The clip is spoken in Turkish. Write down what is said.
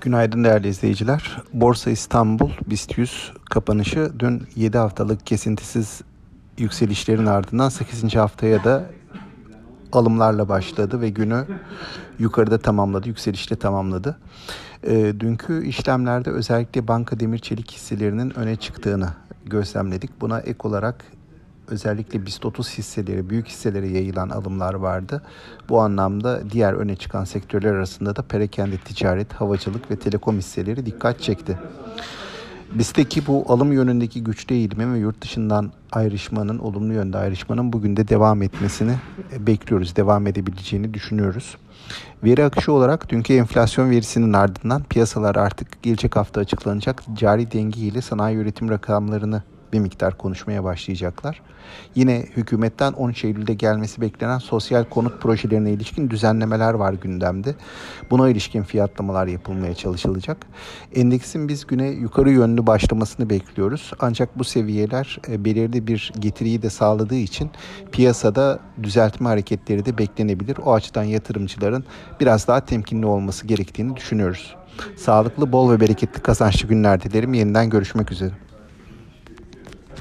Günaydın değerli izleyiciler. Borsa İstanbul BIST 100 kapanışı dün 7 haftalık kesintisiz yükselişlerin ardından 8. haftaya da alımlarla başladı ve günü yukarıda tamamladı, yükselişle tamamladı. E, dünkü işlemlerde özellikle banka demir çelik hisselerinin öne çıktığını gözlemledik. Buna ek olarak özellikle BIST 30 hisseleri, büyük hisselere yayılan alımlar vardı. Bu anlamda diğer öne çıkan sektörler arasında da perakende ticaret, havacılık ve telekom hisseleri dikkat çekti. BIST'teki bu alım yönündeki güçlü eğilimin ve yurt dışından ayrışmanın, olumlu yönde ayrışmanın bugün de devam etmesini bekliyoruz. Devam edebileceğini düşünüyoruz. Veri akışı olarak dünkü enflasyon verisinin ardından piyasalar artık gelecek hafta açıklanacak cari denge ile sanayi üretim rakamlarını bir miktar konuşmaya başlayacaklar. Yine hükümetten 13 Eylül'de gelmesi beklenen sosyal konut projelerine ilişkin düzenlemeler var gündemde. Buna ilişkin fiyatlamalar yapılmaya çalışılacak. Endeksin biz güne yukarı yönlü başlamasını bekliyoruz. Ancak bu seviyeler e, belirli bir getiriyi de sağladığı için piyasada düzeltme hareketleri de beklenebilir. O açıdan yatırımcıların biraz daha temkinli olması gerektiğini düşünüyoruz. Sağlıklı, bol ve bereketli kazançlı günler dilerim. Yeniden görüşmek üzere.